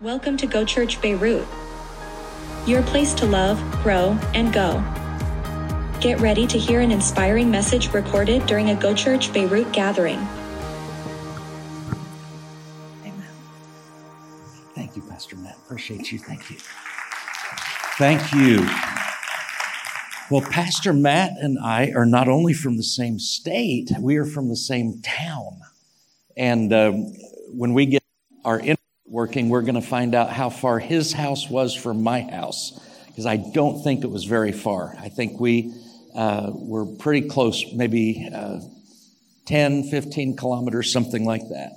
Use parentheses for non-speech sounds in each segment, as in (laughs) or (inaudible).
Welcome to Go Church Beirut, your place to love, grow, and go. Get ready to hear an inspiring message recorded during a Go Church Beirut gathering. Amen. Thank you, Pastor Matt. Appreciate you. Thank you. Thank you. Well, Pastor Matt and I are not only from the same state, we are from the same town. And um, when we get our internet working, we're going to find out how far his house was from my house, because I don't think it was very far. I think we uh, were pretty close, maybe uh, 10, 15 kilometers, something like that.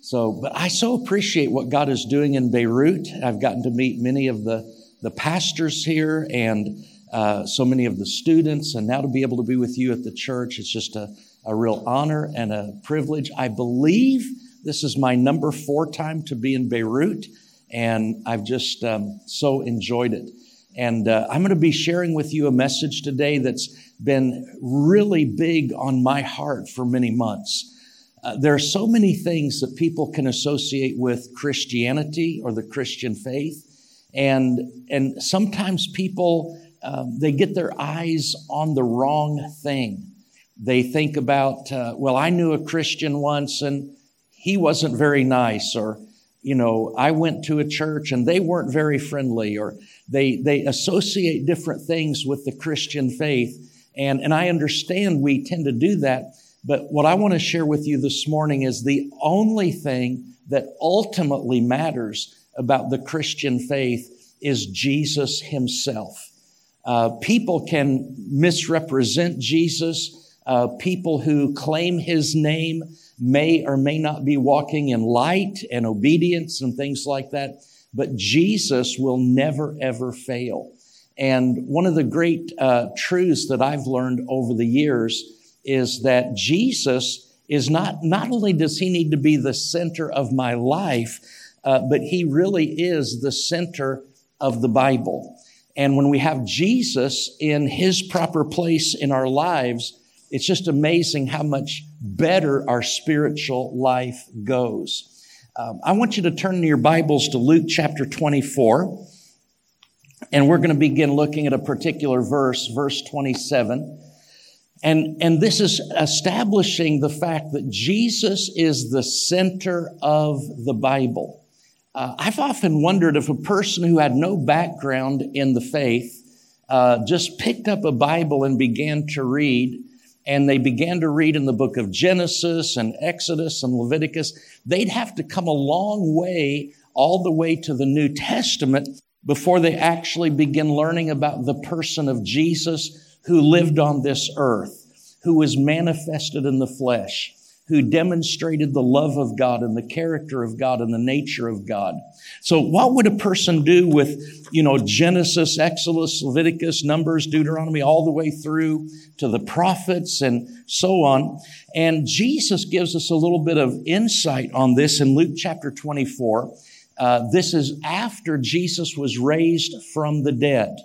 So, but I so appreciate what God is doing in Beirut. I've gotten to meet many of the, the pastors here and uh, so many of the students, and now to be able to be with you at the church, it's just a, a real honor and a privilege. I believe this is my number four time to be in Beirut, and I've just um, so enjoyed it. And uh, I'm going to be sharing with you a message today that's been really big on my heart for many months. Uh, there are so many things that people can associate with Christianity or the Christian faith. And, and sometimes people um, they get their eyes on the wrong thing. They think about, uh, well, I knew a Christian once and he wasn't very nice, or, you know, I went to a church and they weren't very friendly, or they, they associate different things with the Christian faith. And, and I understand we tend to do that. But what I want to share with you this morning is the only thing that ultimately matters about the Christian faith is Jesus himself. Uh, people can misrepresent Jesus. Uh, people who claim his name may or may not be walking in light and obedience and things like that. But Jesus will never, ever fail. And one of the great uh, truths that I've learned over the years is that Jesus is not, not only does he need to be the center of my life, uh, but he really is the center of the Bible. And when we have Jesus in his proper place in our lives, it's just amazing how much better our spiritual life goes. Um, I want you to turn your Bibles to Luke chapter 24. And we're going to begin looking at a particular verse, verse 27. And, and this is establishing the fact that Jesus is the center of the Bible. Uh, I've often wondered if a person who had no background in the faith uh, just picked up a Bible and began to read, and they began to read in the book of Genesis and Exodus and Leviticus, they'd have to come a long way, all the way to the New Testament, before they actually begin learning about the person of Jesus who lived on this earth, who was manifested in the flesh who demonstrated the love of God and the character of God and the nature of God. So what would a person do with, you know, Genesis, Exodus, Leviticus, Numbers, Deuteronomy, all the way through to the prophets and so on? And Jesus gives us a little bit of insight on this in Luke chapter 24. Uh, this is after Jesus was raised from the dead.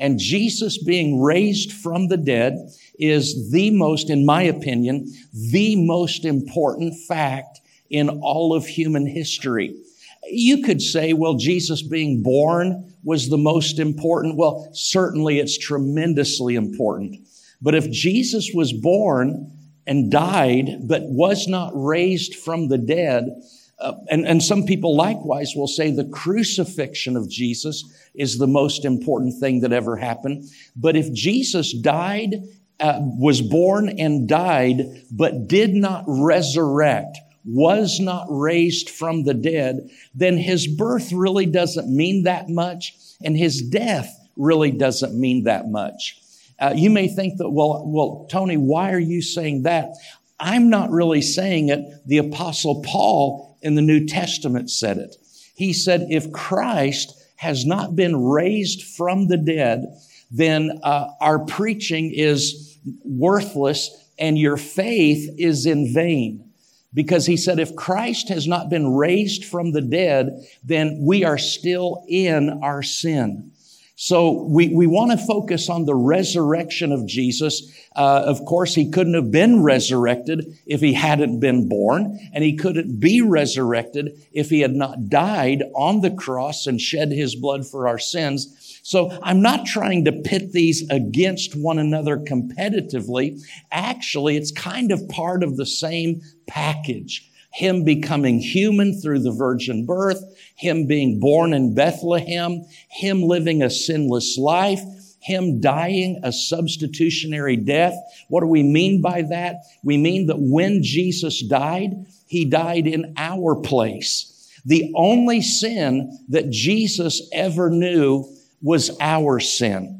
And Jesus being raised from the dead is the most, in my opinion, the most important fact in all of human history. You could say, well, Jesus being born was the most important. Well, certainly it's tremendously important. But if Jesus was born and died, but was not raised from the dead, uh, and, and some people likewise will say the crucifixion of Jesus is the most important thing that ever happened. But if Jesus died, uh, was born and died, but did not resurrect, was not raised from the dead, then his birth really doesn't mean that much, and his death really doesn't mean that much. Uh, you may think that, well, well, Tony, why are you saying that? I'm not really saying it. The apostle Paul in the New Testament said it. He said, if Christ has not been raised from the dead, then uh, our preaching is worthless and your faith is in vain. Because he said, if Christ has not been raised from the dead, then we are still in our sin. So we, we want to focus on the resurrection of Jesus. Uh, of course, he couldn't have been resurrected if he hadn't been born, and he couldn't be resurrected if he had not died on the cross and shed his blood for our sins. So I'm not trying to pit these against one another competitively. Actually, it's kind of part of the same package him becoming human through the virgin birth, him being born in Bethlehem, him living a sinless life, him dying a substitutionary death. What do we mean by that? We mean that when Jesus died, he died in our place. The only sin that Jesus ever knew was our sin.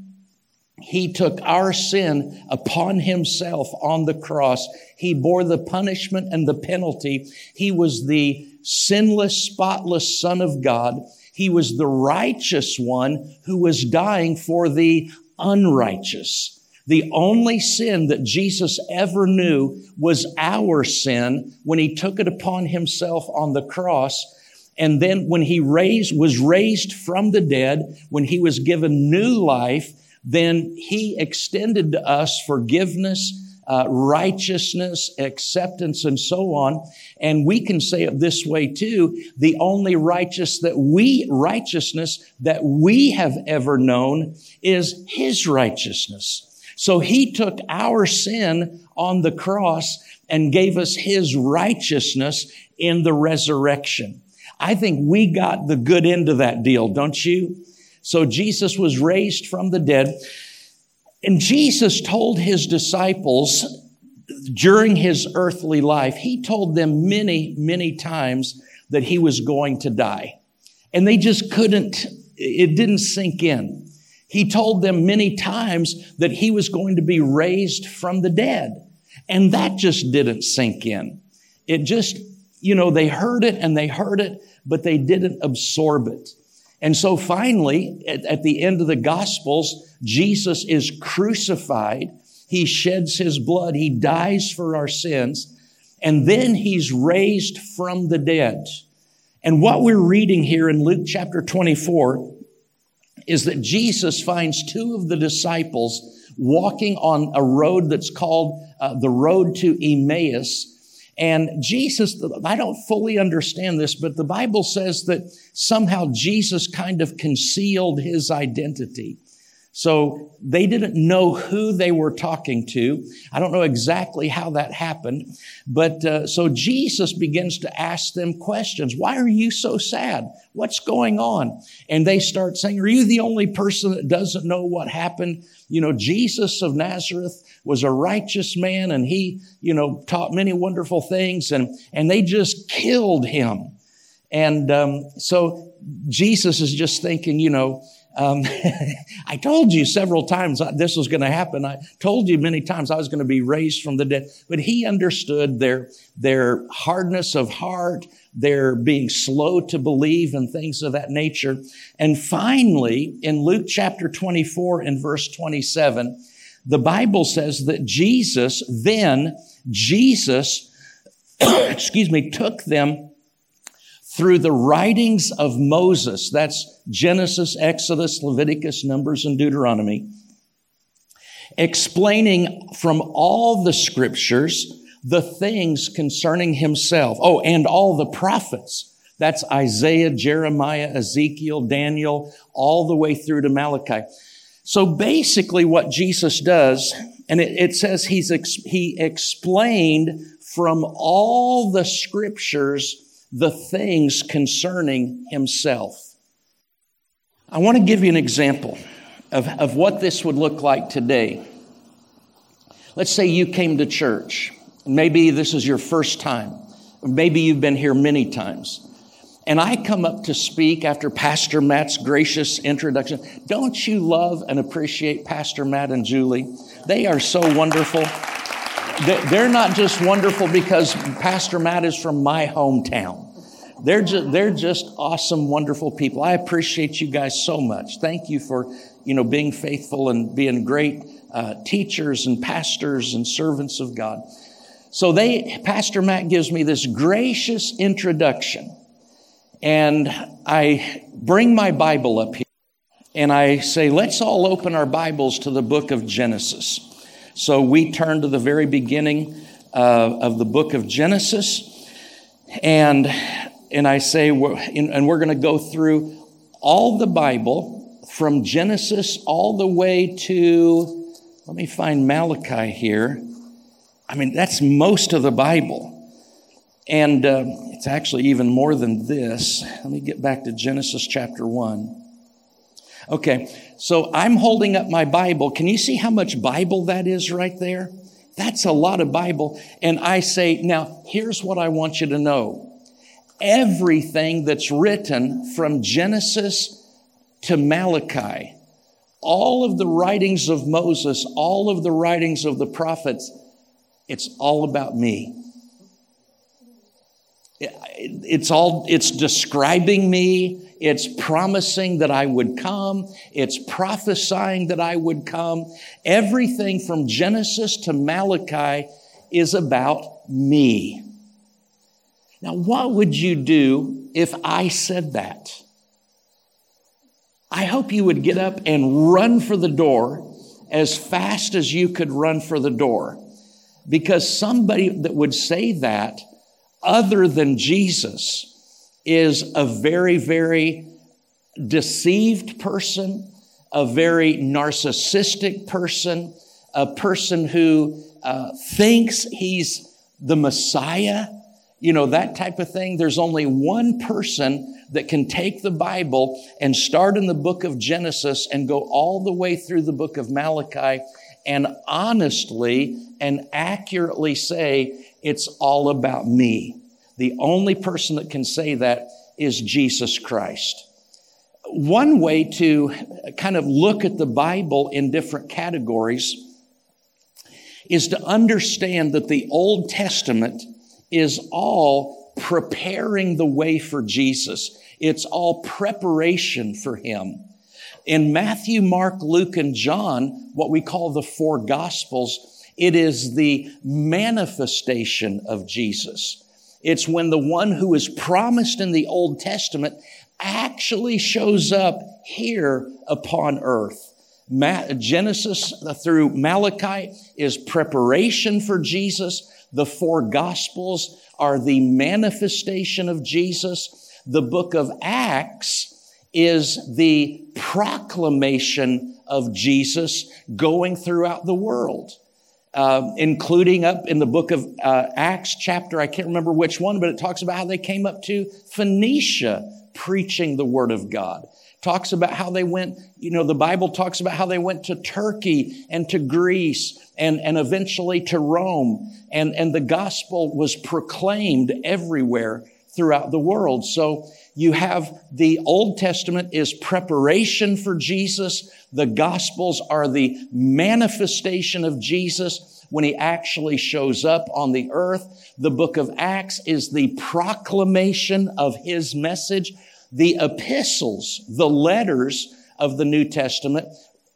He took our sin upon himself on the cross. He bore the punishment and the penalty. He was the sinless, spotless Son of God. He was the righteous one who was dying for the unrighteous. The only sin that Jesus ever knew was our sin when he took it upon himself on the cross. And then when he raised, was raised from the dead, when he was given new life, then he extended to us forgiveness, uh, righteousness, acceptance, and so on. And we can say it this way too: the only righteous that we righteousness that we have ever known is His righteousness. So He took our sin on the cross and gave us His righteousness in the resurrection. I think we got the good end of that deal, don't you? So Jesus was raised from the dead. And Jesus told his disciples during his earthly life, he told them many, many times that he was going to die. And they just couldn't, it didn't sink in. He told them many times that he was going to be raised from the dead. And that just didn't sink in. It just, you know, they heard it and they heard it, but they didn't absorb it. And so finally, at, at, the end of the Gospels, Jesus is crucified. He sheds his blood. He dies for our sins. And then he's raised from the dead. And what we're reading here in Luke chapter 24 is that Jesus finds two of the disciples walking on a road that's called uh, the road to Emmaus. And Jesus, I don't fully understand this, but the Bible says that somehow Jesus kind of concealed his identity. So they didn't know who they were talking to. I don't know exactly how that happened, but uh, so Jesus begins to ask them questions. Why are you so sad? What's going on? And they start saying, Are you the only person that doesn't know what happened? You know, Jesus of Nazareth was a righteous man and he, you know, taught many wonderful things and, and they just killed him. And um, so Jesus is just thinking, you know, um, (laughs) I told you several times this was going to happen. I told you many times I was going to be raised from the dead. But he understood their, their hardness of heart, their being slow to believe and things of that nature. And finally, in Luke chapter 24 and verse 27, the Bible says that Jesus then, Jesus, (coughs) excuse me, took them through the writings of Moses, that's Genesis, Exodus, Leviticus, Numbers, and Deuteronomy, explaining from all the scriptures the things concerning himself. Oh, and all the prophets. That's Isaiah, Jeremiah, Ezekiel, Daniel, all the way through to Malachi. So basically what Jesus does, and it, it says he's, he explained from all the scriptures the things concerning himself. I want to give you an example of, of what this would look like today. Let's say you came to church. Maybe this is your first time. Maybe you've been here many times. And I come up to speak after Pastor Matt's gracious introduction. Don't you love and appreciate Pastor Matt and Julie? They are so wonderful. They're not just wonderful because Pastor Matt is from my hometown. They're just, they're just awesome, wonderful people. I appreciate you guys so much. Thank you for, you know, being faithful and being great uh, teachers and pastors and servants of God. So they, Pastor Matt gives me this gracious introduction and I bring my Bible up here and I say, let's all open our Bibles to the book of Genesis. So we turn to the very beginning uh, of the book of Genesis, and and I say, and we're going to go through all the Bible from Genesis all the way to, let me find Malachi here. I mean, that's most of the Bible. And uh, it's actually even more than this. Let me get back to Genesis chapter 1. Okay, so I'm holding up my Bible. Can you see how much Bible that is right there? That's a lot of Bible. And I say, now, here's what I want you to know. Everything that's written from Genesis to Malachi, all of the writings of Moses, all of the writings of the prophets, it's all about me. It's all, it's describing me. It's promising that I would come. It's prophesying that I would come. Everything from Genesis to Malachi is about me. Now, what would you do if I said that? I hope you would get up and run for the door as fast as you could run for the door. Because somebody that would say that other than Jesus is a very, very deceived person, a very narcissistic person, a person who uh, thinks he's the Messiah, you know, that type of thing. There's only one person that can take the Bible and start in the book of Genesis and go all the way through the book of Malachi and honestly and accurately say, it's all about me. The only person that can say that is Jesus Christ. One way to kind of look at the Bible in different categories is to understand that the Old Testament is all preparing the way for Jesus. It's all preparation for him. In Matthew, Mark, Luke, and John, what we call the four gospels, it is the manifestation of Jesus. It's when the one who is promised in the Old Testament actually shows up here upon earth. Genesis through Malachi is preparation for Jesus. The four gospels are the manifestation of Jesus. The book of Acts is the proclamation of Jesus going throughout the world uh, including up in the book of uh, Acts, chapter, I can't remember which one, but it talks about how they came up to Phoenicia preaching the word of God. Talks about how they went, you know, the Bible talks about how they went to Turkey and to Greece and, and eventually to Rome. And, and the gospel was proclaimed everywhere throughout the world. So you have the Old Testament is preparation for Jesus. The Gospels are the manifestation of Jesus when he actually shows up on the earth. The book of Acts is the proclamation of his message. The epistles, the letters of the New Testament,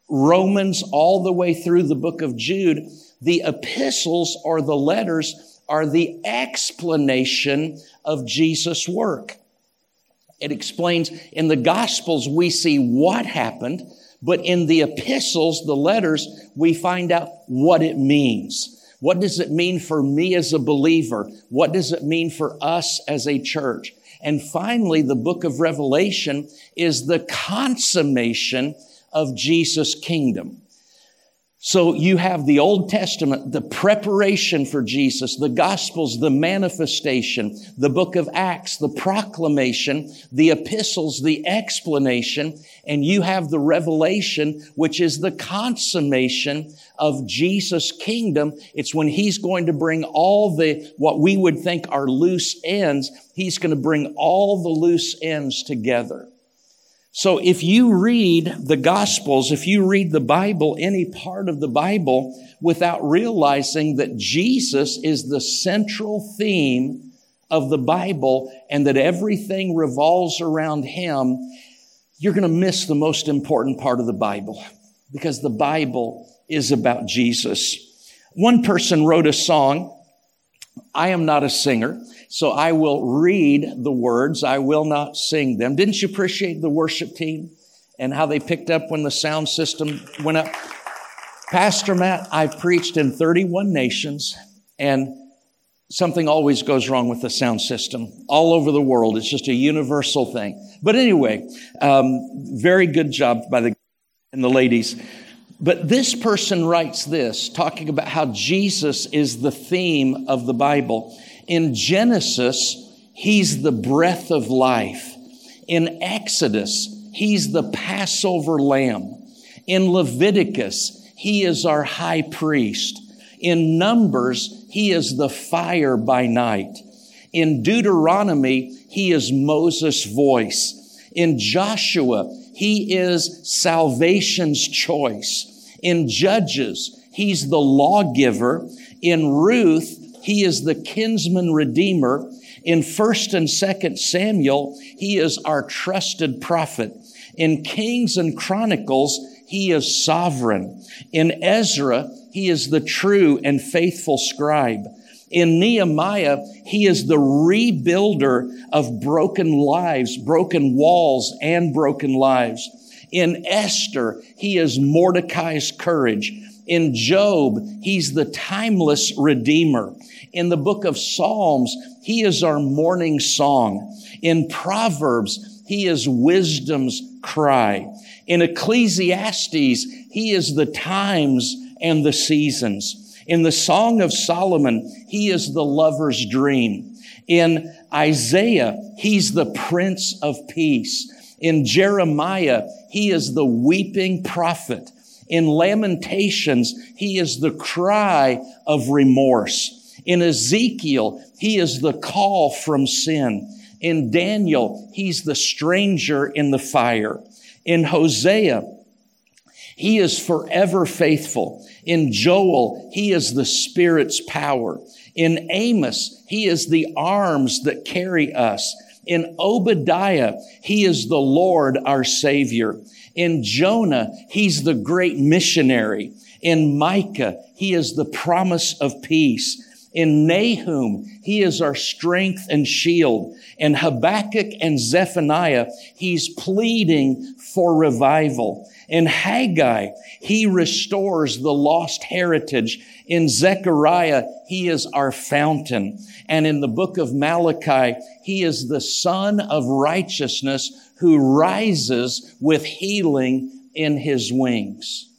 Romans all the way through the book of Jude, the epistles are the letters are the explanation of Jesus' work. It explains in the Gospels, we see what happened, but in the epistles, the letters, we find out what it means. What does it mean for me as a believer? What does it mean for us as a church? And finally, the book of Revelation is the consummation of Jesus' kingdom. So you have the Old Testament, the preparation for Jesus, the Gospels, the manifestation, the book of Acts, the proclamation, the epistles, the explanation, and you have the revelation, which is the consummation of Jesus' kingdom. It's when he's going to bring all the, what we would think are loose ends, he's going to bring all the loose ends together. So if you read the Gospels, if you read the Bible, any part of the Bible, without realizing that Jesus is the central theme of the Bible and that everything revolves around Him, you're going to miss the most important part of the Bible because the Bible is about Jesus. One person wrote a song. I am not a singer. So I will read the words. I will not sing them. Didn't you appreciate the worship team and how they picked up when the sound system went up. Pastor Matt, I've preached in 31 nations, and something always goes wrong with the sound system all over the world. It's just a universal thing. But anyway, um, very good job by the and the ladies. But this person writes this, talking about how Jesus is the theme of the Bible. In Genesis, he's the breath of life. In Exodus, he's the Passover lamb. In Leviticus, he is our high priest. In Numbers, he is the fire by night. In Deuteronomy, he is Moses' voice. In Joshua, he is salvation's choice. In Judges, he's the lawgiver. In Ruth, he is the kinsman redeemer. In 1st and 2nd Samuel, he is our trusted prophet. In Kings and Chronicles, he is sovereign. In Ezra, he is the true and faithful scribe. In Nehemiah, he is the rebuilder of broken lives, broken walls, and broken lives. In Esther, he is Mordecai's courage. In Job, he's the timeless redeemer. In the book of Psalms, he is our morning song. In Proverbs, he is wisdom's cry. In Ecclesiastes, he is the times and the seasons. In the Song of Solomon, he is the lover's dream. In Isaiah, he's the Prince of Peace. In Jeremiah, he is the weeping prophet. In Lamentations, he is the cry of remorse. In Ezekiel, he is the call from sin. In Daniel, he's the stranger in the fire. In Hosea, he is forever faithful. In Joel, he is the Spirit's power. In Amos, he is the arms that carry us. In Obadiah, he is the Lord our Savior. In Jonah, he's the great missionary. In Micah, he is the promise of peace. In Nahum, he is our strength and shield. In Habakkuk and Zephaniah, he's pleading for revival. In Haggai, he restores the lost heritage. In Zechariah, he is our fountain. And in the book of Malachi, he is the sun of righteousness who rises with healing in his wings.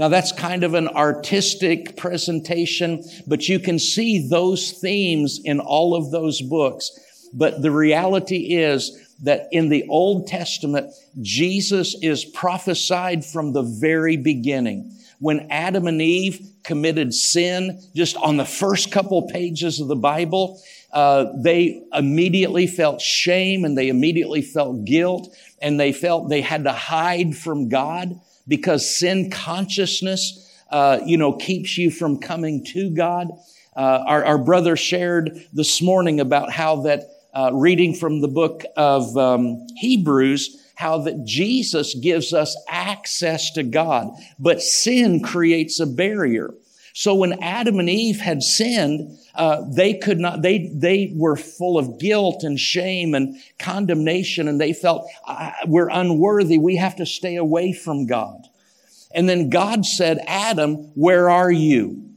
Now that's kind of an artistic presentation, but you can see those themes in all of those books. But the reality is that in the Old Testament, Jesus is prophesied from the very beginning. When Adam and Eve committed sin, just on the first couple pages of the Bible, uh, they immediately felt shame and they immediately felt guilt and they felt they had to hide from God because sin consciousness, uh, you know, keeps you from coming to God. Uh, our, our brother shared this morning about how that uh, reading from the book of um, Hebrews, how that Jesus gives us access to God, but sin creates a barrier. So when Adam and Eve had sinned, uh, they could not, they, they were full of guilt and shame and condemnation, and they felt, we're unworthy. We have to stay away from God. And then God said, Adam, where are you?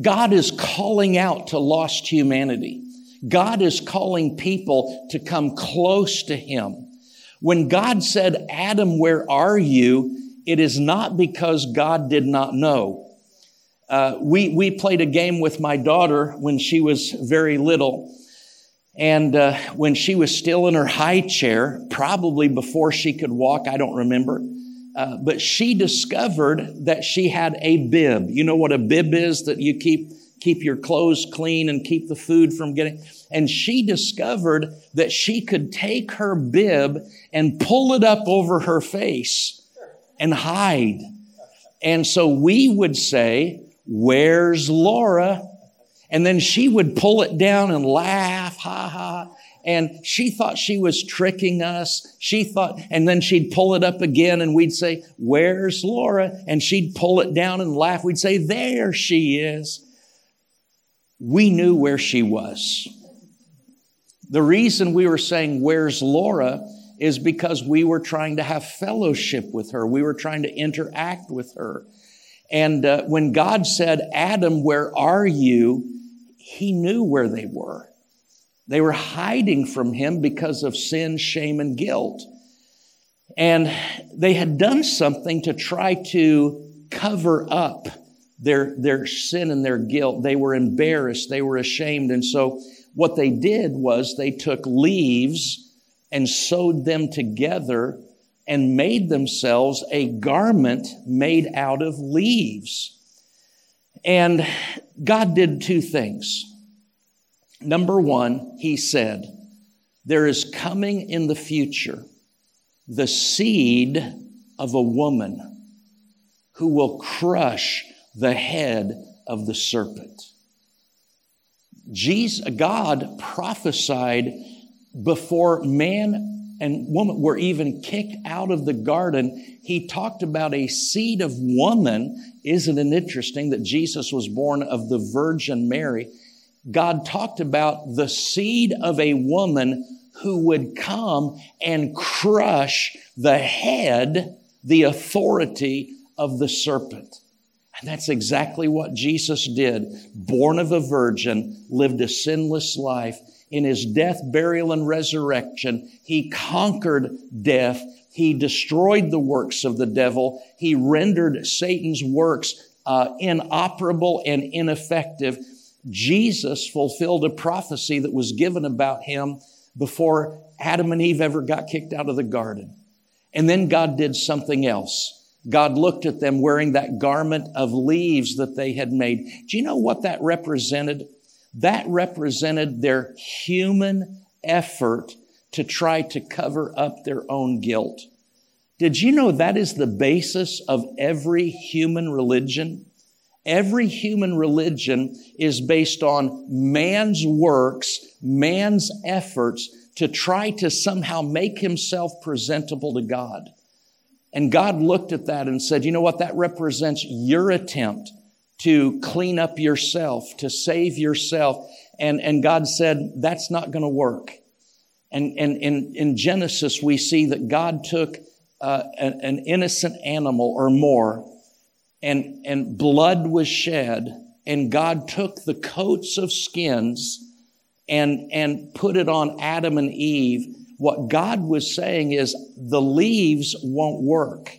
God is calling out to lost humanity. God is calling people to come close to Him. When God said, Adam, where are you? It is not because God did not know. Uh, we, we played a game with my daughter when she was very little. And uh, when she was still in her high chair, probably before she could walk, I don't remember. Uh, but she discovered that she had a bib. You know what a bib is that you keep keep your clothes clean and keep the food from getting. And she discovered that she could take her bib and pull it up over her face and hide. And so we would say, Where's Laura? And then she would pull it down and laugh, ha ha. And she thought she was tricking us. She thought, and then she'd pull it up again and we'd say, Where's Laura? And she'd pull it down and laugh. We'd say, There she is we knew where she was. The reason we were saying, Where's Laura? Is because we were trying to have fellowship with her. We were trying to interact with her. And uh, when God said, Adam, where are you? He knew where they were. They were hiding from him because of sin, shame, and guilt. And they had done something to try to cover up their, their sin and their guilt. They were embarrassed. They were ashamed. And so what they did was they took leaves and sewed them together and made themselves a garment made out of leaves. And God did two things. Number one, He said, There is coming in the future the seed of a woman who will crush the head of the serpent. Jesus, God prophesied before man and woman were even kicked out of the garden. He talked about a seed of woman. Isn't it interesting that Jesus was born of the Virgin Mary? God talked about the seed of a woman who would come and crush the head, the authority of the serpent. And that's exactly what Jesus did. Born of a virgin, lived a sinless life. In his death, burial, and resurrection, he conquered death. He destroyed the works of the devil. He rendered Satan's works uh, inoperable and ineffective. Jesus fulfilled a prophecy that was given about him before Adam and Eve ever got kicked out of the garden. And then God did something else. God looked at them wearing that garment of leaves that they had made. Do you know what that represented? That represented their human effort to try to cover up their own guilt. Did you know that is the basis of every human religion? Every human religion is based on man's works, man's efforts to try to somehow make himself presentable to God. And God looked at that and said, you know what? That represents your attempt to clean up yourself, to save yourself. And, and God said, that's not going to work. And, and in, in Genesis, we see that God took uh, an, an innocent animal or more, and, and blood was shed, and God took the coats of skins and, and put it on Adam and Eve what God was saying is the leaves won't work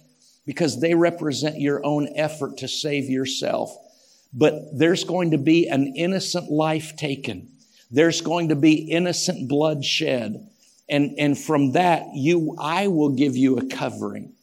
because they represent your own effort to save yourself. But there's going to be an innocent life taken. There's going to be innocent blood shed. And, and from that, you, I will give you a covering.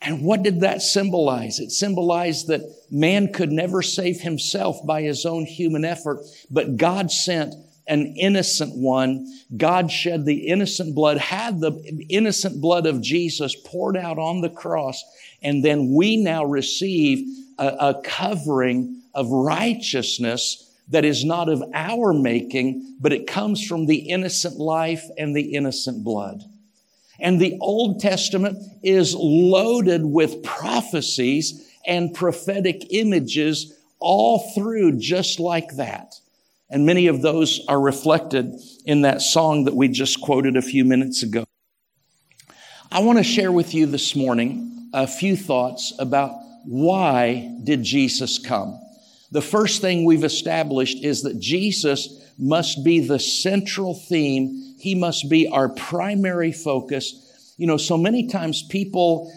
And what did that symbolize? It symbolized that man could never save himself by his own human effort, but God sent an innocent one. God shed the innocent blood, had the innocent blood of Jesus poured out on the cross, and then we now receive a, a covering of righteousness that is not of our making, but it comes from the innocent life and the innocent blood. And the Old Testament is loaded with prophecies and prophetic images all through just like that. And many of those are reflected in that song that we just quoted a few minutes ago. I want to share with you this morning a few thoughts about why did Jesus come? The first thing we've established is that Jesus must be the central theme. He must be our primary focus. You know, so many times people,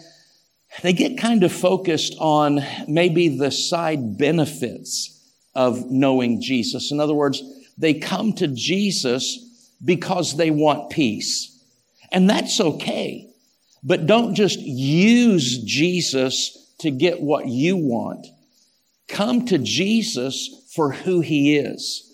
they get kind of focused on maybe the side benefits of knowing Jesus. In other words, they come to Jesus because they want peace. And that's okay. But don't just use Jesus to get what you want. Come to Jesus for who he is.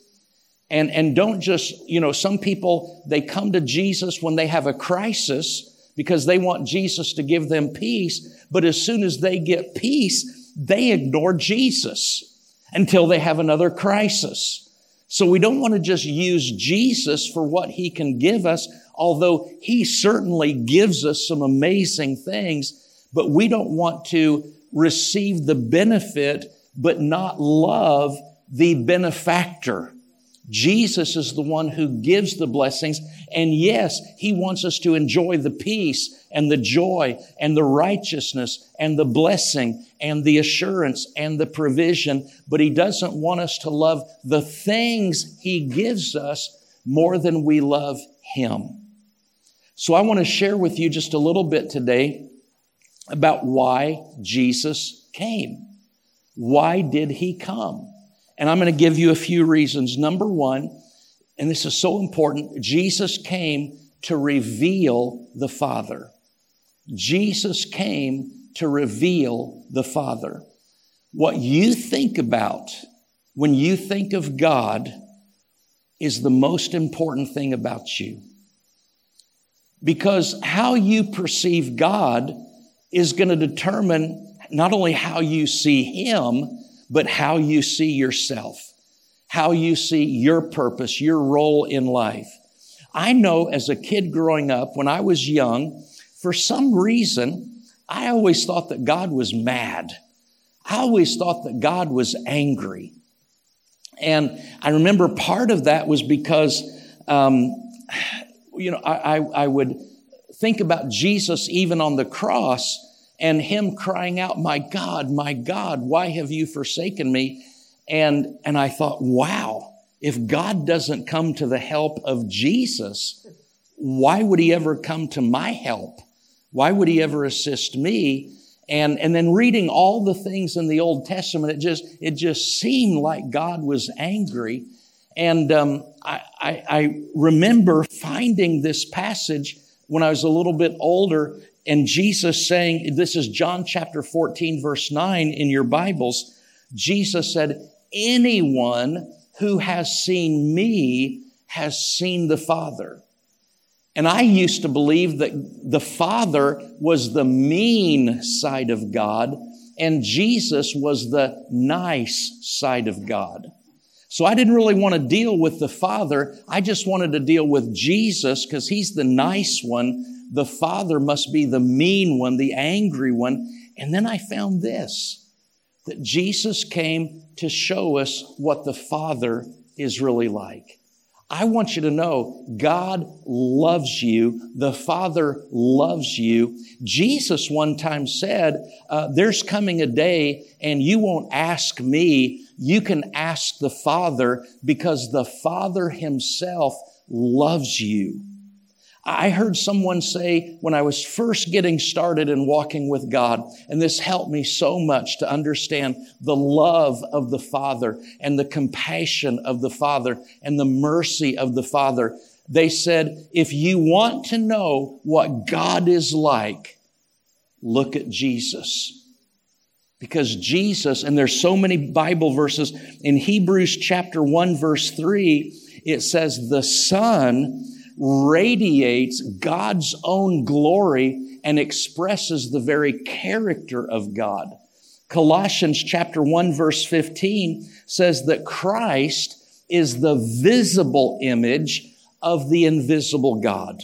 And, and don't just, you know, some people, they come to Jesus when they have a crisis because they want Jesus to give them peace. But as soon as they get peace, they ignore Jesus until they have another crisis. So we don't want to just use Jesus for what he can give us, although he certainly gives us some amazing things, but we don't want to receive the benefit but not love the benefactor. Jesus is the one who gives the blessings. And yes, he wants us to enjoy the peace and the joy and the righteousness and the blessing and the assurance and the provision. But he doesn't want us to love the things he gives us more than we love him. So I want to share with you just a little bit today about why Jesus came. Why did he come? And I'm going to give you a few reasons. Number one, and this is so important, Jesus came to reveal the Father. Jesus came to reveal the Father. What you think about when you think of God is the most important thing about you. Because how you perceive God is going to determine not only how you see Him, but how you see yourself, how you see your purpose, your role in life. I know as a kid growing up, when I was young, for some reason, I always thought that God was mad. I always thought that God was angry. And I remember part of that was because, um, you know, I, I, I would think about Jesus even on the cross and him crying out, My God, my God, why have you forsaken me? And, and I thought, wow, if God doesn't come to the help of Jesus, why would he ever come to my help? Why would he ever assist me? And, and then reading all the things in the Old Testament, it just, it just seemed like God was angry. And um, I, I, I remember finding this passage when I was a little bit older and Jesus saying, this is John chapter 14, verse 9 in your Bibles. Jesus said, anyone who has seen me has seen the Father. And I used to believe that the Father was the mean side of God and Jesus was the nice side of God. So I didn't really want to deal with the Father. I just wanted to deal with Jesus because he's the nice one the father must be the mean one, the angry one. And then I found this that Jesus came to show us what the Father is really like. I want you to know God loves you. The Father loves you. Jesus one time said, uh, There's coming a day and you won't ask me. You can ask the Father because the Father Himself loves you. I heard someone say when I was first getting started in walking with God, and this helped me so much to understand the love of the Father and the compassion of the Father and the mercy of the Father. They said, if you want to know what God is like, look at Jesus. Because Jesus, and there's so many Bible verses, in Hebrews chapter 1 verse 3, it says, the Son radiates God's own glory and expresses the very character of God. Colossians chapter 1 verse 15 says that Christ is the visible image of the invisible God.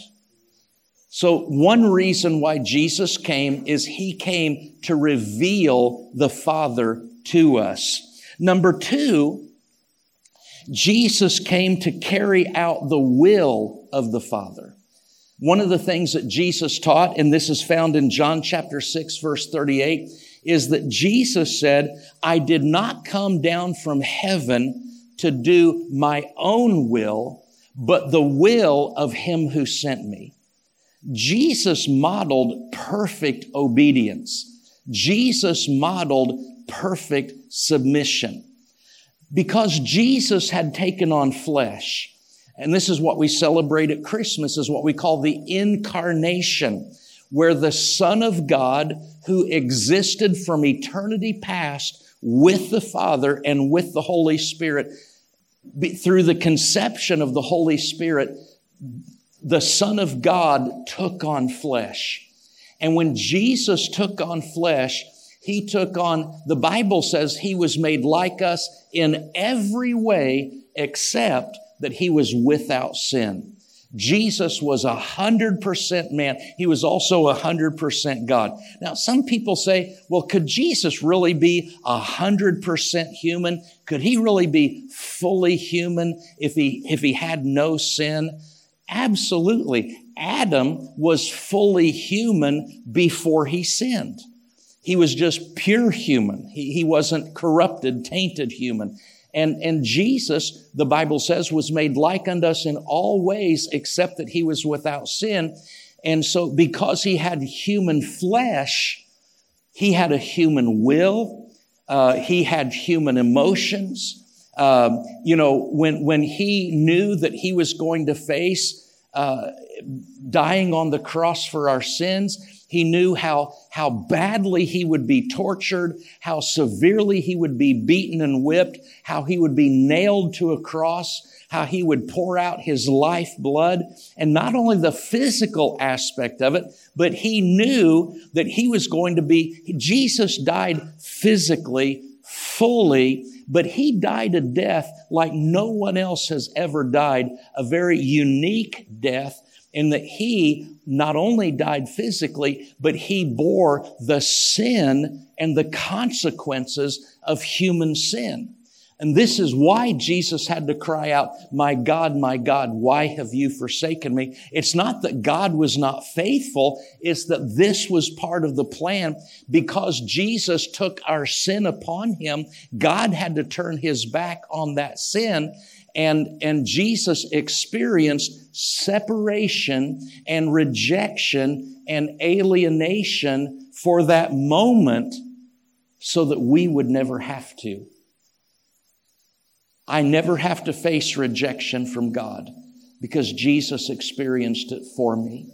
So one reason why Jesus came is he came to reveal the Father to us. Number two, Jesus came to carry out the will of the Father. One of the things that Jesus taught, and this is found in John chapter 6, verse 38, is that Jesus said, I did not come down from heaven to do my own will, but the will of him who sent me. Jesus modeled perfect obedience. Jesus modeled perfect submission because Jesus had taken on flesh. And this is what we celebrate at Christmas is what we call the incarnation, where the Son of God who existed from eternity past with the Father and with the Holy Spirit through the conception of the Holy Spirit, the Son of God took on flesh. And when Jesus took on flesh, he took on, the Bible says he was made like us in every way except that he was without sin. Jesus was a hundred percent man. He was also a hundred percent God. Now, some people say, well, could Jesus really be a hundred percent human? Could he really be fully human if he, if he had no sin? Absolutely. Adam was fully human before he sinned. He was just pure human. He, he wasn't corrupted, tainted human. And, and Jesus, the Bible says, was made like unto us in all ways except that he was without sin. And so because he had human flesh, he had a human will. Uh, he had human emotions. Um, you know, when, when he knew that he was going to face uh, dying on the cross for our sins, he knew how, how badly he would be tortured, how severely he would be beaten and whipped, how he would be nailed to a cross, how he would pour out his life blood, and not only the physical aspect of it, but he knew that he was going to be, Jesus died physically, fully, but he died a death like no one else has ever died, a very unique death in that he not only died physically, but he bore the sin and the consequences of human sin. And this is why Jesus had to cry out, My God, my God, why have you forsaken me? It's not that God was not faithful. It's that this was part of the plan because Jesus took our sin upon him. God had to turn his back on that sin and, and Jesus experienced separation and rejection and alienation for that moment so that we would never have to. I never have to face rejection from God because Jesus experienced it for me.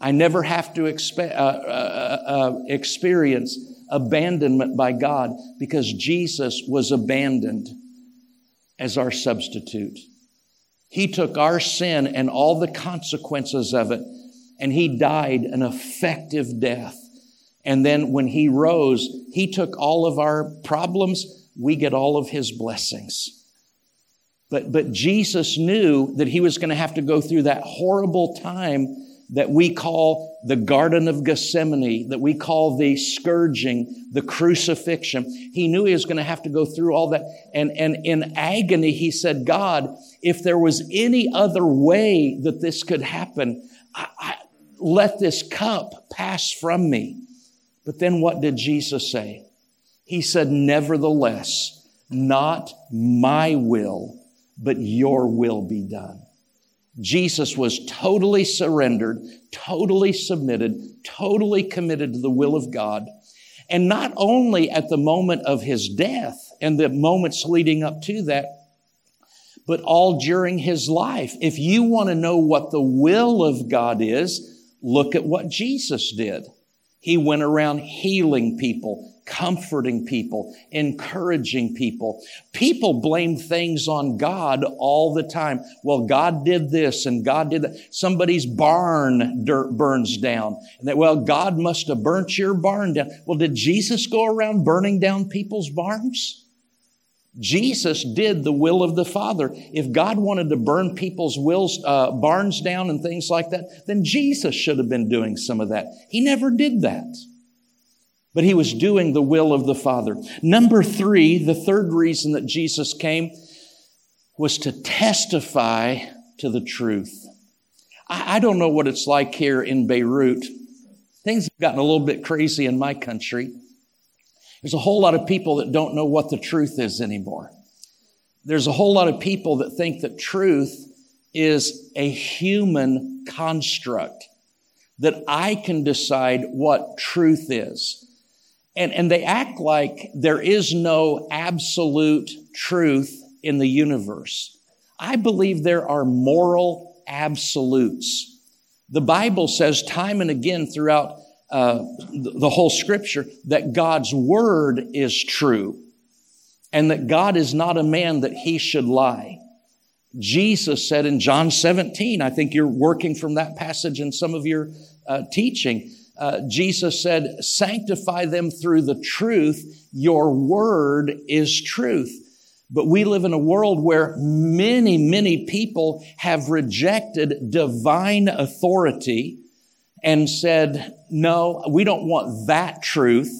I never have to expe- uh, uh, uh, uh experience abandonment by God because Jesus was abandoned as our substitute. He took our sin and all the consequences of it, and He died an effective death. And then when He rose, He took all of our problems, we get all of His blessings. But, but Jesus knew that He was going to have to go through that horrible time that we call the Garden of Gethsemane, that we call the scourging, the crucifixion. He knew he was going to have to go through all that. And, and in agony, he said, God, if there was any other way that this could happen, I, I, let this cup pass from me. But then what did Jesus say? He said, Nevertheless, not my will, but your will be done. Jesus was totally surrendered, totally submitted, totally committed to the will of God. And not only at the moment of his death and the moments leading up to that, but all during his life. If you want to know what the will of God is, look at what Jesus did. He went around healing people, comforting people, encouraging people. People blame things on God all the time. Well, God did this and God did that. Somebody's barn dirt burns down. And that, well, God must have burnt your barn down. Well, did Jesus go around burning down people's barns? Jesus did the will of the Father. If God wanted to burn people's wills, uh, barns down and things like that, then Jesus should have been doing some of that. He never did that but he was doing the will of the Father. Number three, the third reason that Jesus came was to testify to the truth. I, I don't know what it's like here in Beirut. Things have gotten a little bit crazy in my country. There's a whole lot of people that don't know what the truth is anymore. There's a whole lot of people that think that truth is a human construct, that I can decide what truth is. And, and they act like there is no absolute truth in the universe. I believe there are moral absolutes. The Bible says time and again throughout uh, the whole scripture that God's word is true and that God is not a man that he should lie. Jesus said in John 17, I think you're working from that passage in some of your uh, teaching, uh, Jesus said, sanctify them through the truth. Your word is truth. But we live in a world where many, many people have rejected divine authority and said, no, we don't want that truth.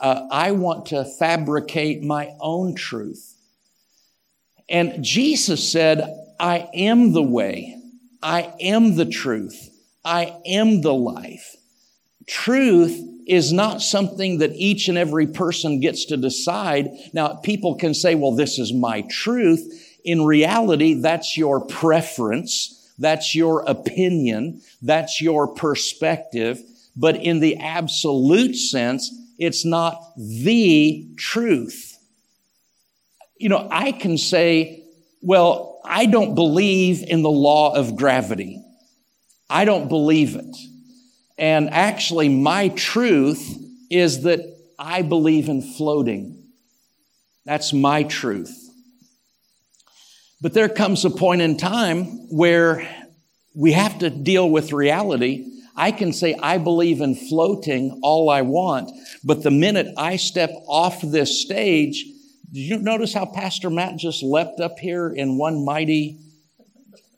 Uh, I want to fabricate my own truth. And Jesus said, I am the way. I am the truth. I am the life. Truth is not something that each and every person gets to decide. Now, people can say, well, this is my truth. In reality, that's your preference. That's your opinion. That's your perspective. But in the absolute sense, it's not the truth. You know, I can say, well, I don't believe in the law of gravity. I don't believe it. And actually, my truth is that I believe in floating. That's my truth. But there comes a point in time where we have to deal with reality. I can say I believe in floating all I want, but the minute I step off this stage, did you notice how Pastor Matt just leapt up here in one mighty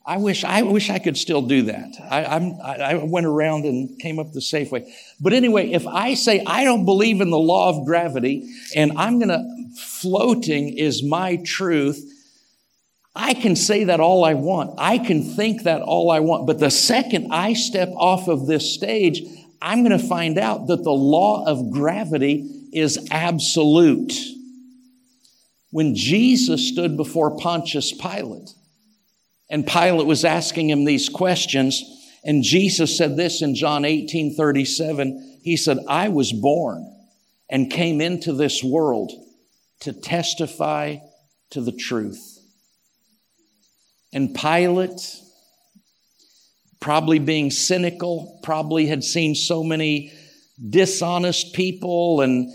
I wish I wish I could still do that. I, I, I went around and came up the safe way. But anyway, if I say I don't believe in the law of gravity and I'm going to floating is my truth, I can say that all I want. I can think that all I want. But the second I step off of this stage, I'm going to find out that the law of gravity is absolute. When Jesus stood before Pontius Pilate, and Pilate was asking him these questions. And Jesus said this in John 18 37. He said, I was born and came into this world to testify to the truth. And Pilate, probably being cynical, probably had seen so many dishonest people and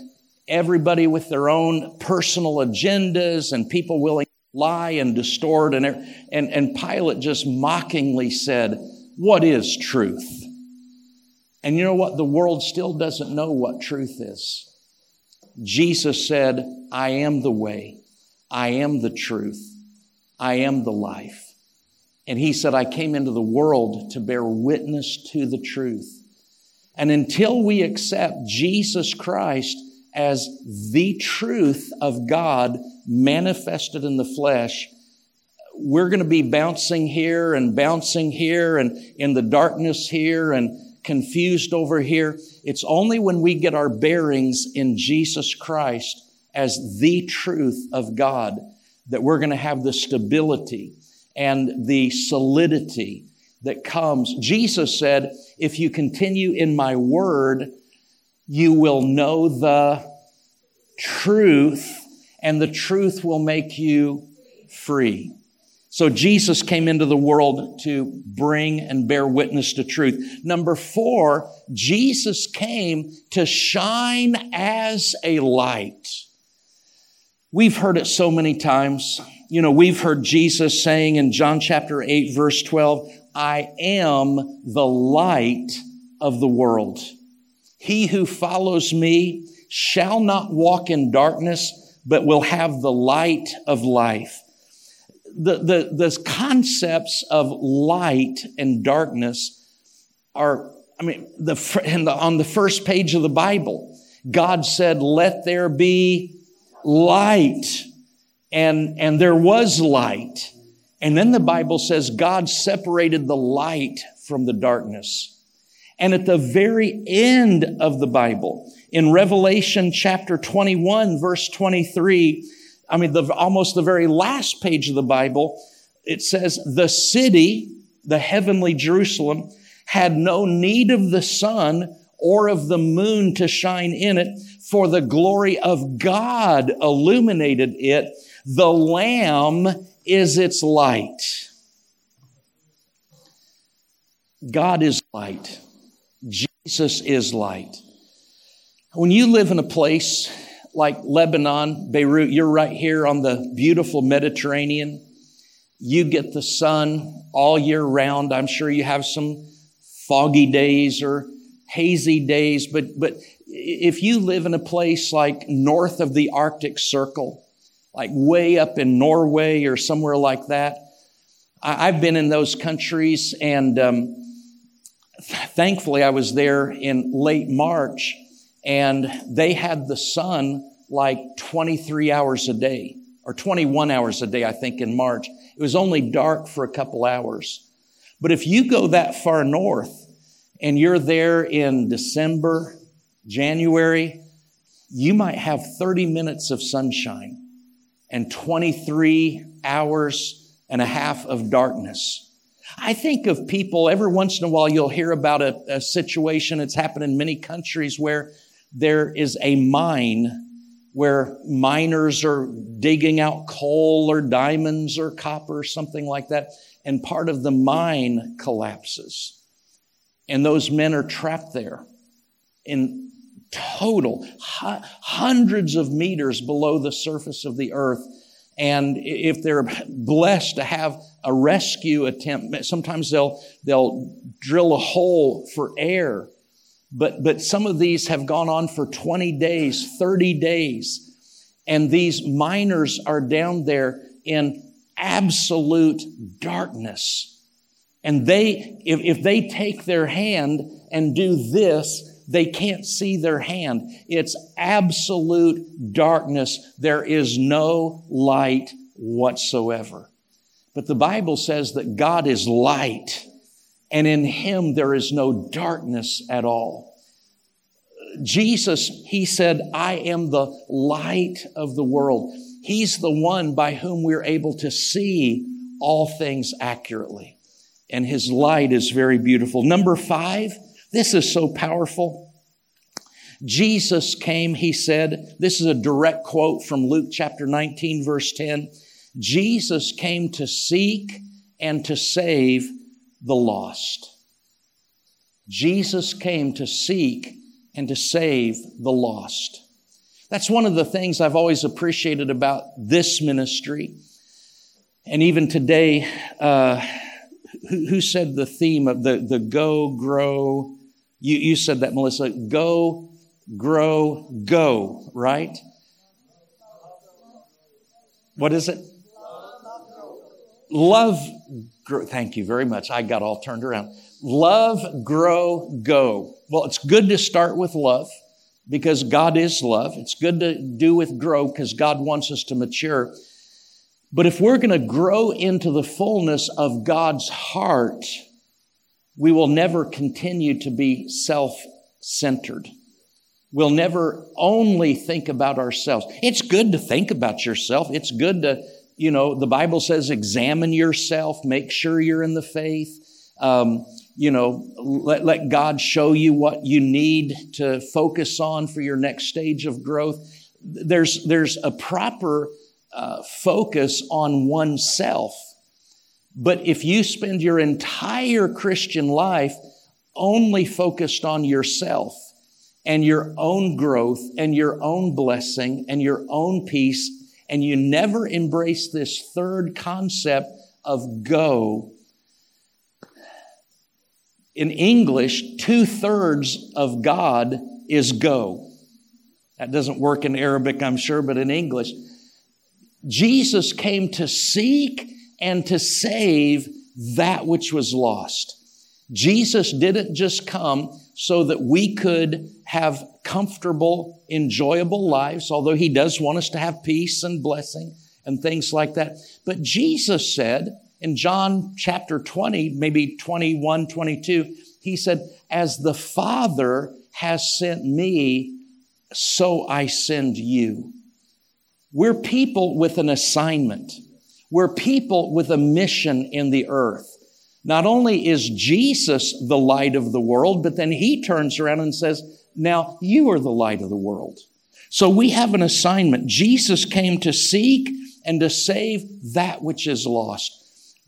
everybody with their own personal agendas and people willing lie and distort. And, er, and, and Pilate just mockingly said, What is truth? And you know what? The world still doesn't know what truth is. Jesus said, I am the way, I am the truth, I am the life. And he said, I came into the world to bear witness to the truth. And until we accept Jesus Christ as the truth of God manifested in the flesh, we're going to be bouncing here and bouncing here and in the darkness here and confused over here. It's only when we get our bearings in Jesus Christ as the truth of God that we're going to have the stability and the solidity that comes. Jesus said, if you continue in my word, you will know the truth, and the truth will make you free. So Jesus came into the world to bring and bear witness to truth. Number four, Jesus came to shine as a light. We've heard it so many times. You know, we've heard Jesus saying in John chapter 8, verse 12, I am the light of the world. He who follows me shall not walk in darkness, but will have the light of life. The, the, the concepts of light and darkness are, I mean, the, the, on the first page of the Bible, God said, let there be light. And, and there was light. And then the Bible says God separated the light from the darkness. And at the very end of the Bible, in Revelation chapter 21, verse 23, I mean, the, almost the very last page of the Bible, it says, the city, the heavenly Jerusalem, had no need of the sun or of the moon to shine in it, for the glory of God illuminated it. The Lamb is its light. God is light. Jesus is light. When you live in a place like Lebanon, Beirut, you're right here on the beautiful Mediterranean. You get the sun all year round. I'm sure you have some foggy days or hazy days, but, but if you live in a place like north of the Arctic Circle, like way up in Norway or somewhere like that. I, have been in those countries, and um, thankfully, I was there in late March, and they had the sun like 23 hours a day, or 21 hours a day, I think, in March. It was only dark for a couple hours. But if you go that far north and you're there in December, January, you might have 30 minutes of sunshine and 23 hours and a half of darkness. I think of people, every once in a while, you'll hear about a, a situation that's happened in many countries where there is a mine where miners are digging out coal or diamonds or copper something like that, and part of the mine collapses. And those men are trapped there in total hundreds of meters below the surface of the earth. And if they're (laughs) blessed to have a rescue attempt, sometimes they'll, they'll drill a hole for air but, but some of these have gone on for 20 days, 30 days. And these miners are down there in absolute darkness. And they, if, if they take their hand and do this, they can't see their hand. It's absolute darkness. There is no light whatsoever. But the Bible says that God is light and in him there is no darkness at all. Jesus, he said, I am the light of the world. He's the one by whom we're able to see all things accurately. And his light is very beautiful. Number five, this is so powerful. Jesus came, he said, this is a direct quote from Luke chapter 19, verse 10. Jesus came to seek and to save the lost. Jesus came to seek and to save the lost. That's one of the things I've always appreciated about this ministry. And even today, uh, who, who, said the theme of the, the go, grow? You, you said that, Melissa. Go, grow, go, right? What is it? Love, grow. Thank you very much. I got all turned around. Love, grow, go. Well, it's good to start with love because God is love. It's good to do with grow because God wants us to mature. But if we're going to grow into the fullness of God's heart, we will never continue to be self centered. We'll never only think about ourselves. It's good to think about yourself. It's good to you know, the Bible says examine yourself, make sure you're in the faith. Um, you know, let, let God show you what you need to focus on for your next stage of growth. There's, there's a proper uh, focus on oneself. But if you spend your entire Christian life only focused on yourself and your own growth and your own blessing and your own peace and you never embrace this third concept of go. In English, two thirds of God is go. That doesn't work in Arabic, I'm sure, but in English, Jesus came to seek and to save that which was lost. Jesus didn't just come so that we could have comfortable, enjoyable lives, although he does want us to have peace and blessing and things like that. But Jesus said in John chapter 20, maybe 21, 22, he said, As the Father has sent me, so I send you. We're people with an assignment. We're people with a mission in the earth. Not only is Jesus the light of the world, but then he turns around and says, Now you are the light of the world. So we have an assignment. Jesus came to seek and to save that which is lost.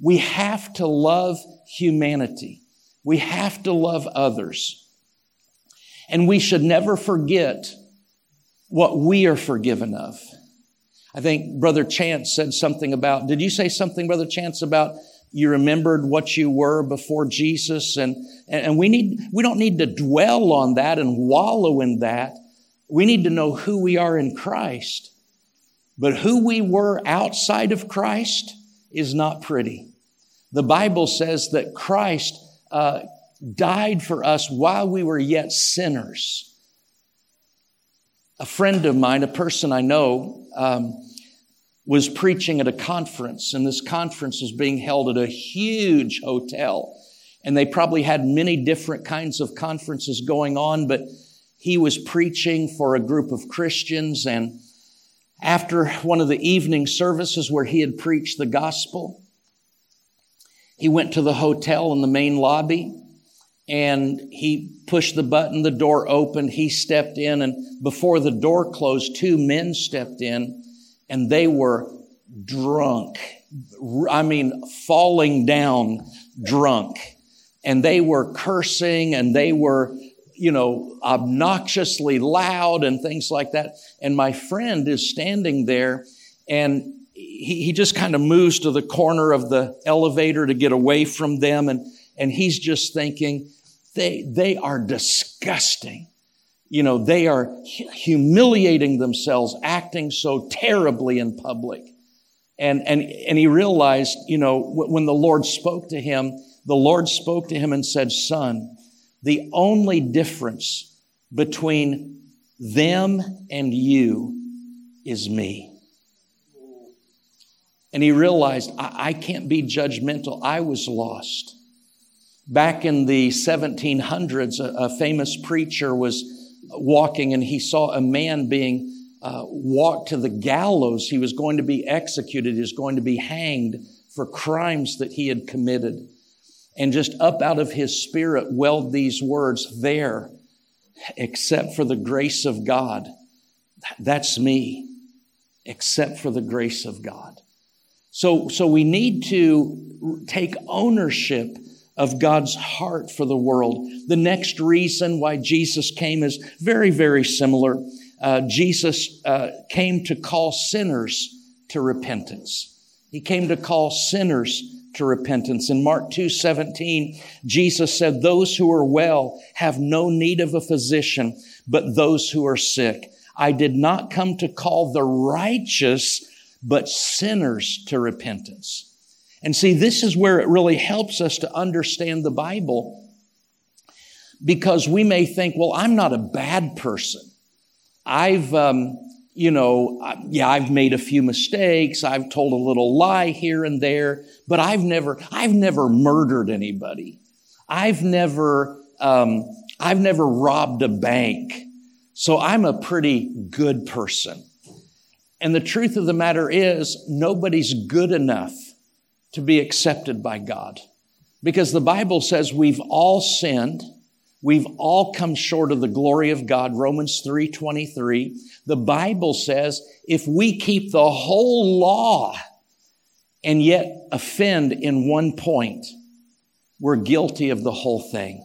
We have to love humanity. We have to love others. And we should never forget what we are forgiven of. I think Brother Chance said something about, did you say something, Brother Chance, about you remembered what you were before Jesus. And, and we need, we don't need to dwell on that and wallow in that. We need to know who we are in Christ. But who we were outside of Christ is not pretty. The Bible says that Christ uh, died for us while we were yet sinners. A friend of mine, a person I know, um, was preaching at a conference, and this conference was being held at a huge hotel. And they probably had many different kinds of conferences going on, but he was preaching for a group of Christians. And after one of the evening services where he had preached the gospel, he went to the hotel in the main lobby and he pushed the button, the door opened, he stepped in, and before the door closed, two men stepped in and they were drunk. I mean, falling down drunk. And they were cursing and they were, you know, obnoxiously loud and things like that. And my friend is standing there and he, he just kind of moves to the corner of the elevator to get away from them. And, and he's just thinking, they, they are disgusting. You know, they are humiliating themselves, acting so terribly in public. And, and, and he realized, you know, when the Lord spoke to him, the Lord spoke to him and said, Son, the only difference between them and you is me. And he realized, I, I can't be judgmental. I was lost. Back in the 1700s, a, a famous preacher was walking and he saw a man being uh, walked to the gallows. He was going to be executed. He was going to be hanged for crimes that he had committed. And just up out of his spirit welled these words there, except for the grace of God. That's me, except for the grace of God. So, so we need to take ownership of God's heart for the world. The next reason why Jesus came is very, very similar. Uh, Jesus uh, came to call sinners to repentance. He came to call sinners to repentance. In Mark 2 17, Jesus said, Those who are well have no need of a physician, but those who are sick. I did not come to call the righteous, but sinners to repentance. And see, this is where it really helps us to understand the Bible because we may think, well, I'm not a bad person. I've, um, you know, yeah, I've made a few mistakes. I've told a little lie here and there, but I've never, I've never murdered anybody. I've never, um, I've never robbed a bank. So I'm a pretty good person. And the truth of the matter is, nobody's good enough to be accepted by God. Because the Bible says we've all sinned. We've all come short of the glory of God. Romans 3:23. The Bible says if we keep the whole law and yet offend in one point, we're guilty of the whole thing.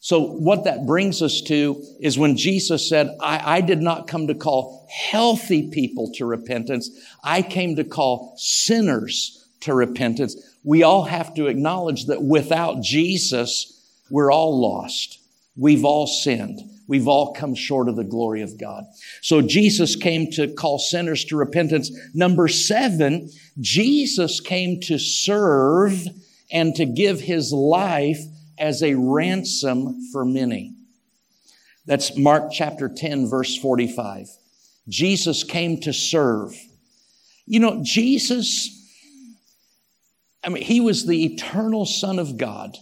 So what that brings us to is when Jesus said, I, I, did not come to call healthy people to repentance. I came to call sinners to repentance, we all have to acknowledge that without Jesus, we're all lost. We've all sinned. We've all come short of the glory of God. So Jesus came to call sinners to repentance. Number seven, Jesus came to serve and to give his life as a ransom for many. That's Mark chapter 10, verse 45. Jesus came to serve. You know, Jesus I mean, he was the eternal Son of God.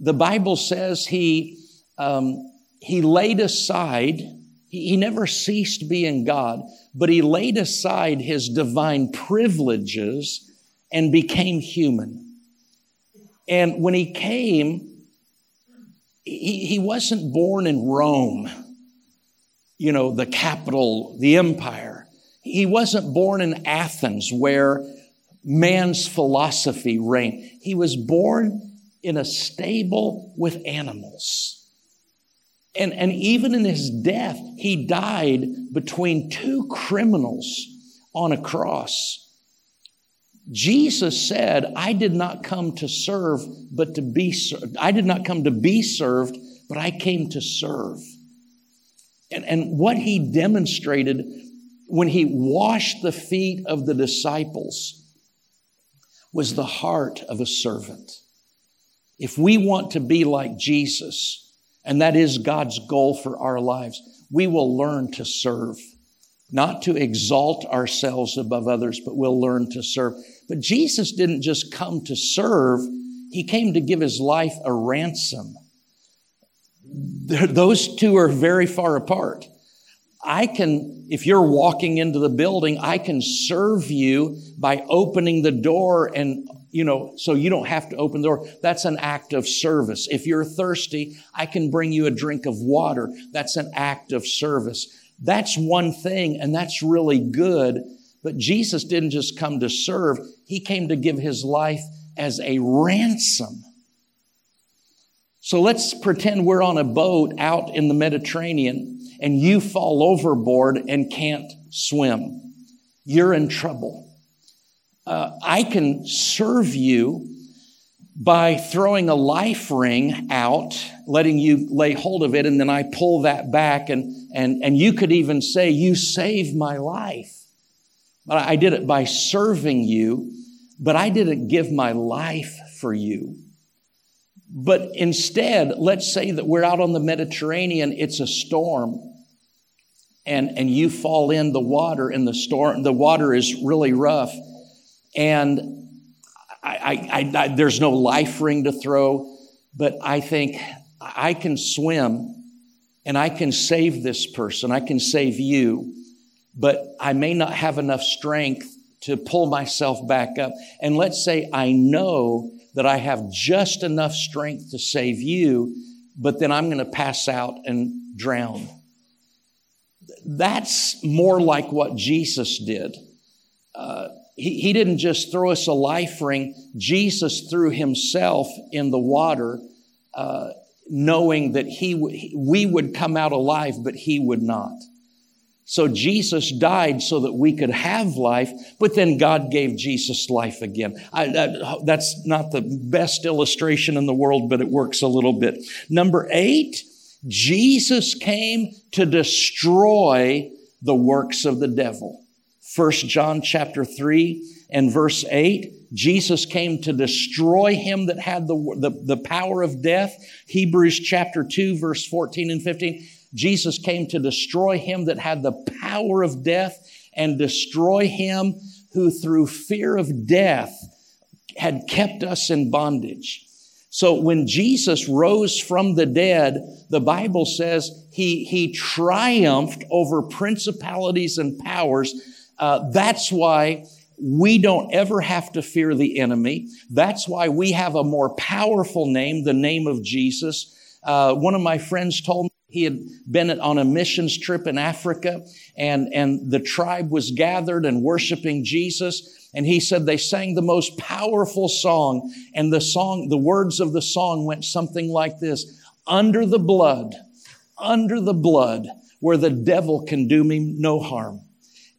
The Bible says he, um, he laid aside, he, he never ceased being God, but he laid aside his divine privileges and became human. And when he came, he, he wasn't born in Rome, you know, the capital, the empire. He wasn't born in Athens where man's philosophy reigned. He was born in a stable with animals. And, and even in his death, he died between two criminals on a cross. Jesus said, I did not come to serve, but to be served. I did not come to be served, but I came to serve. And, and what he demonstrated when he washed the feet of the disciples was the heart of a servant. If we want to be like Jesus, and that is God's goal for our lives, we will learn to serve, not to exalt ourselves above others, but we'll learn to serve. But Jesus didn't just come to serve, he came to give his life a ransom. Those two are very far apart. I can, if you're walking into the building, I can serve you by opening the door and, you know, so you don't have to open the door. That's an act of service. If you're thirsty, I can bring you a drink of water. That's an act of service. That's one thing, and that's really good. But Jesus didn't just come to serve, He came to give His life as a ransom. So let's pretend we're on a boat out in the Mediterranean and you fall overboard and can't swim, you're in trouble. Uh, I can serve you by throwing a life ring out, letting you lay hold of it, and then I pull that back, and, and, and you could even say, You saved my life. But I did it by serving you, but I didn't give my life for you. But instead, let's say that we're out on the Mediterranean, it's a storm and, and you fall in the water in the storm, the water is really rough. And I, I, I, there's no life ring to throw, but I think I can swim and I can save this person. I can save you, but I may not have enough strength to pull myself back up. And let's say I know that I have just enough strength to save you, but then I'm going to pass out and drown. That's more like what Jesus did. Uh, he, he didn't just throw us a life ring, Jesus threw himself in the water, uh, knowing that he w- we would come out alive, but he would not. So Jesus died so that we could have life, but then God gave Jesus life again. I, I, that's not the best illustration in the world, but it works a little bit. Number eight, Jesus came to destroy the works of the devil. First John chapter 3 and verse 8. Jesus came to destroy him that had the, the, the power of death. Hebrews chapter 2, verse 14 and 15. Jesus came to destroy him that had the power of death and destroy him who through fear of death had kept us in bondage. So when Jesus rose from the dead, the Bible says he, he triumphed over principalities and powers. Uh, that's why we don't ever have to fear the enemy. That's why we have a more powerful name, the name of Jesus. Uh, one of my friends told me he had been on a missions trip in Africa and, and the tribe was gathered and worshiping Jesus. And he said they sang the most powerful song. And the song, the words of the song went something like this Under the blood, under the blood, where the devil can do me no harm.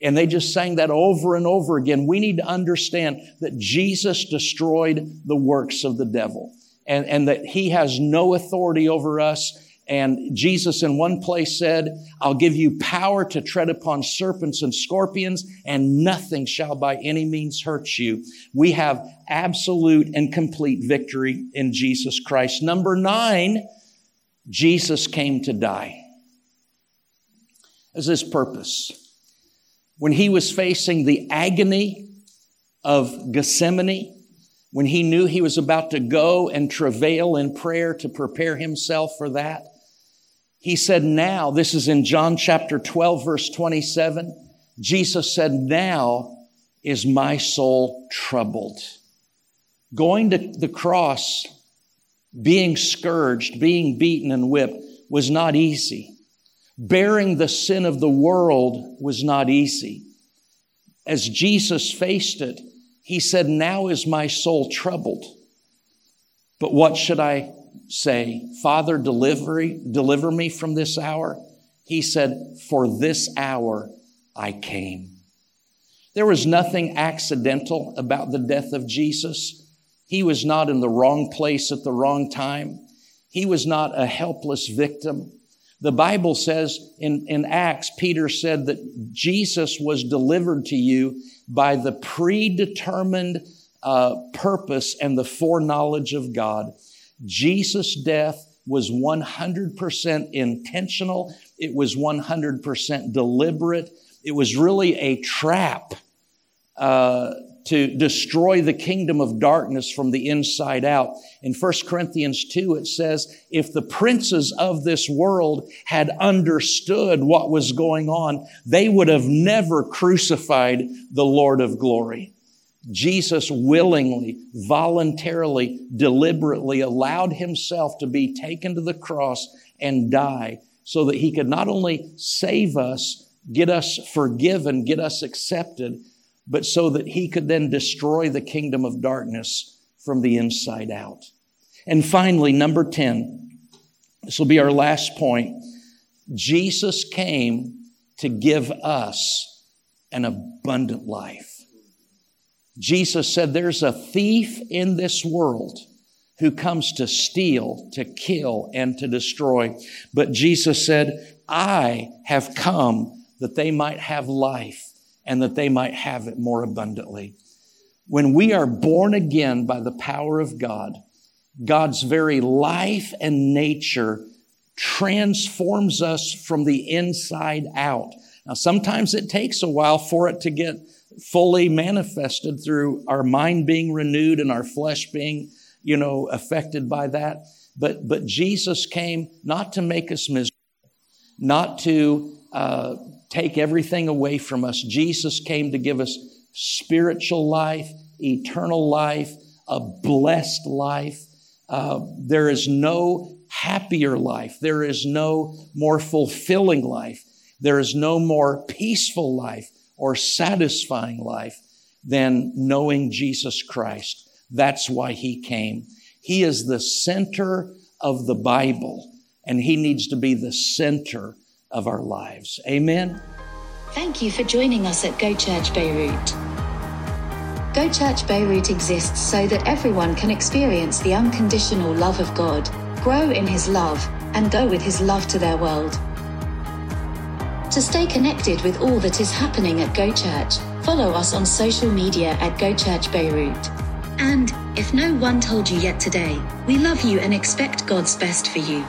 And they just sang that over and over again. We need to understand that Jesus destroyed the works of the devil and, and that he has no authority over us and Jesus in one place said, I'll give you power to tread upon serpents and scorpions and nothing shall by any means hurt you. We have absolute and complete victory in Jesus Christ. Number nine, Jesus came to die. As his purpose. When he was facing the agony of Gethsemane, when he knew he was about to go and travail in prayer to prepare himself for that, he said, Now, this is in John chapter 12, verse 27. Jesus said, Now is my soul troubled. Going to the cross, being scourged, being beaten and whipped was not easy. Bearing the sin of the world was not easy. As Jesus faced it, he said, Now is my soul troubled. But what should I say, Father, deliver, deliver me from this hour? He said, For this hour I came. There was nothing accidental about the death of Jesus. He was not in the wrong place at the wrong time. He was not a helpless victim. The Bible says in, in Acts, Peter said that Jesus was delivered to you by the predetermined uh, purpose and the foreknowledge of God. Jesus' death was 100% intentional. It was 100% deliberate. It was really a trap uh, to destroy the kingdom of darkness from the inside out. In 1 Corinthians 2, it says, if the princes of this world had understood what was going on, they would have never crucified the Lord of glory. Jesus willingly, voluntarily, deliberately allowed himself to be taken to the cross and die so that he could not only save us, get us forgiven, get us accepted, but so that he could then destroy the kingdom of darkness from the inside out. And finally, number 10, this will be our last point. Jesus came to give us an abundant life. Jesus said, There's a thief in this world who comes to steal, to kill, and to destroy. But Jesus said, I have come that they might have life and that they might have it more abundantly. When we are born again by the power of God, God's very life and nature transforms us from the inside out. Now, sometimes it takes a while for it to get fully manifested through our mind being renewed and our flesh being, you know, affected by that. But, but Jesus came not to make us miserable, not to uh, take everything away from us. Jesus came to give us spiritual life, eternal life, a blessed life. Uh, there is no happier life. There is no more fulfilling life. There is no more peaceful life or satisfying life than knowing Jesus Christ. That's why he came. He is the center of the Bible, and he needs to be the center of our lives. Amen. Thank you for joining us at Go Church Beirut. Go Church Beirut exists so that everyone can experience the unconditional love of God, grow in His love, and go with His love to their world. To stay connected with all that is happening at Go Church, follow us on social media at Go Church Beirut. And, if no one told you yet today, we love you and expect God's best for you.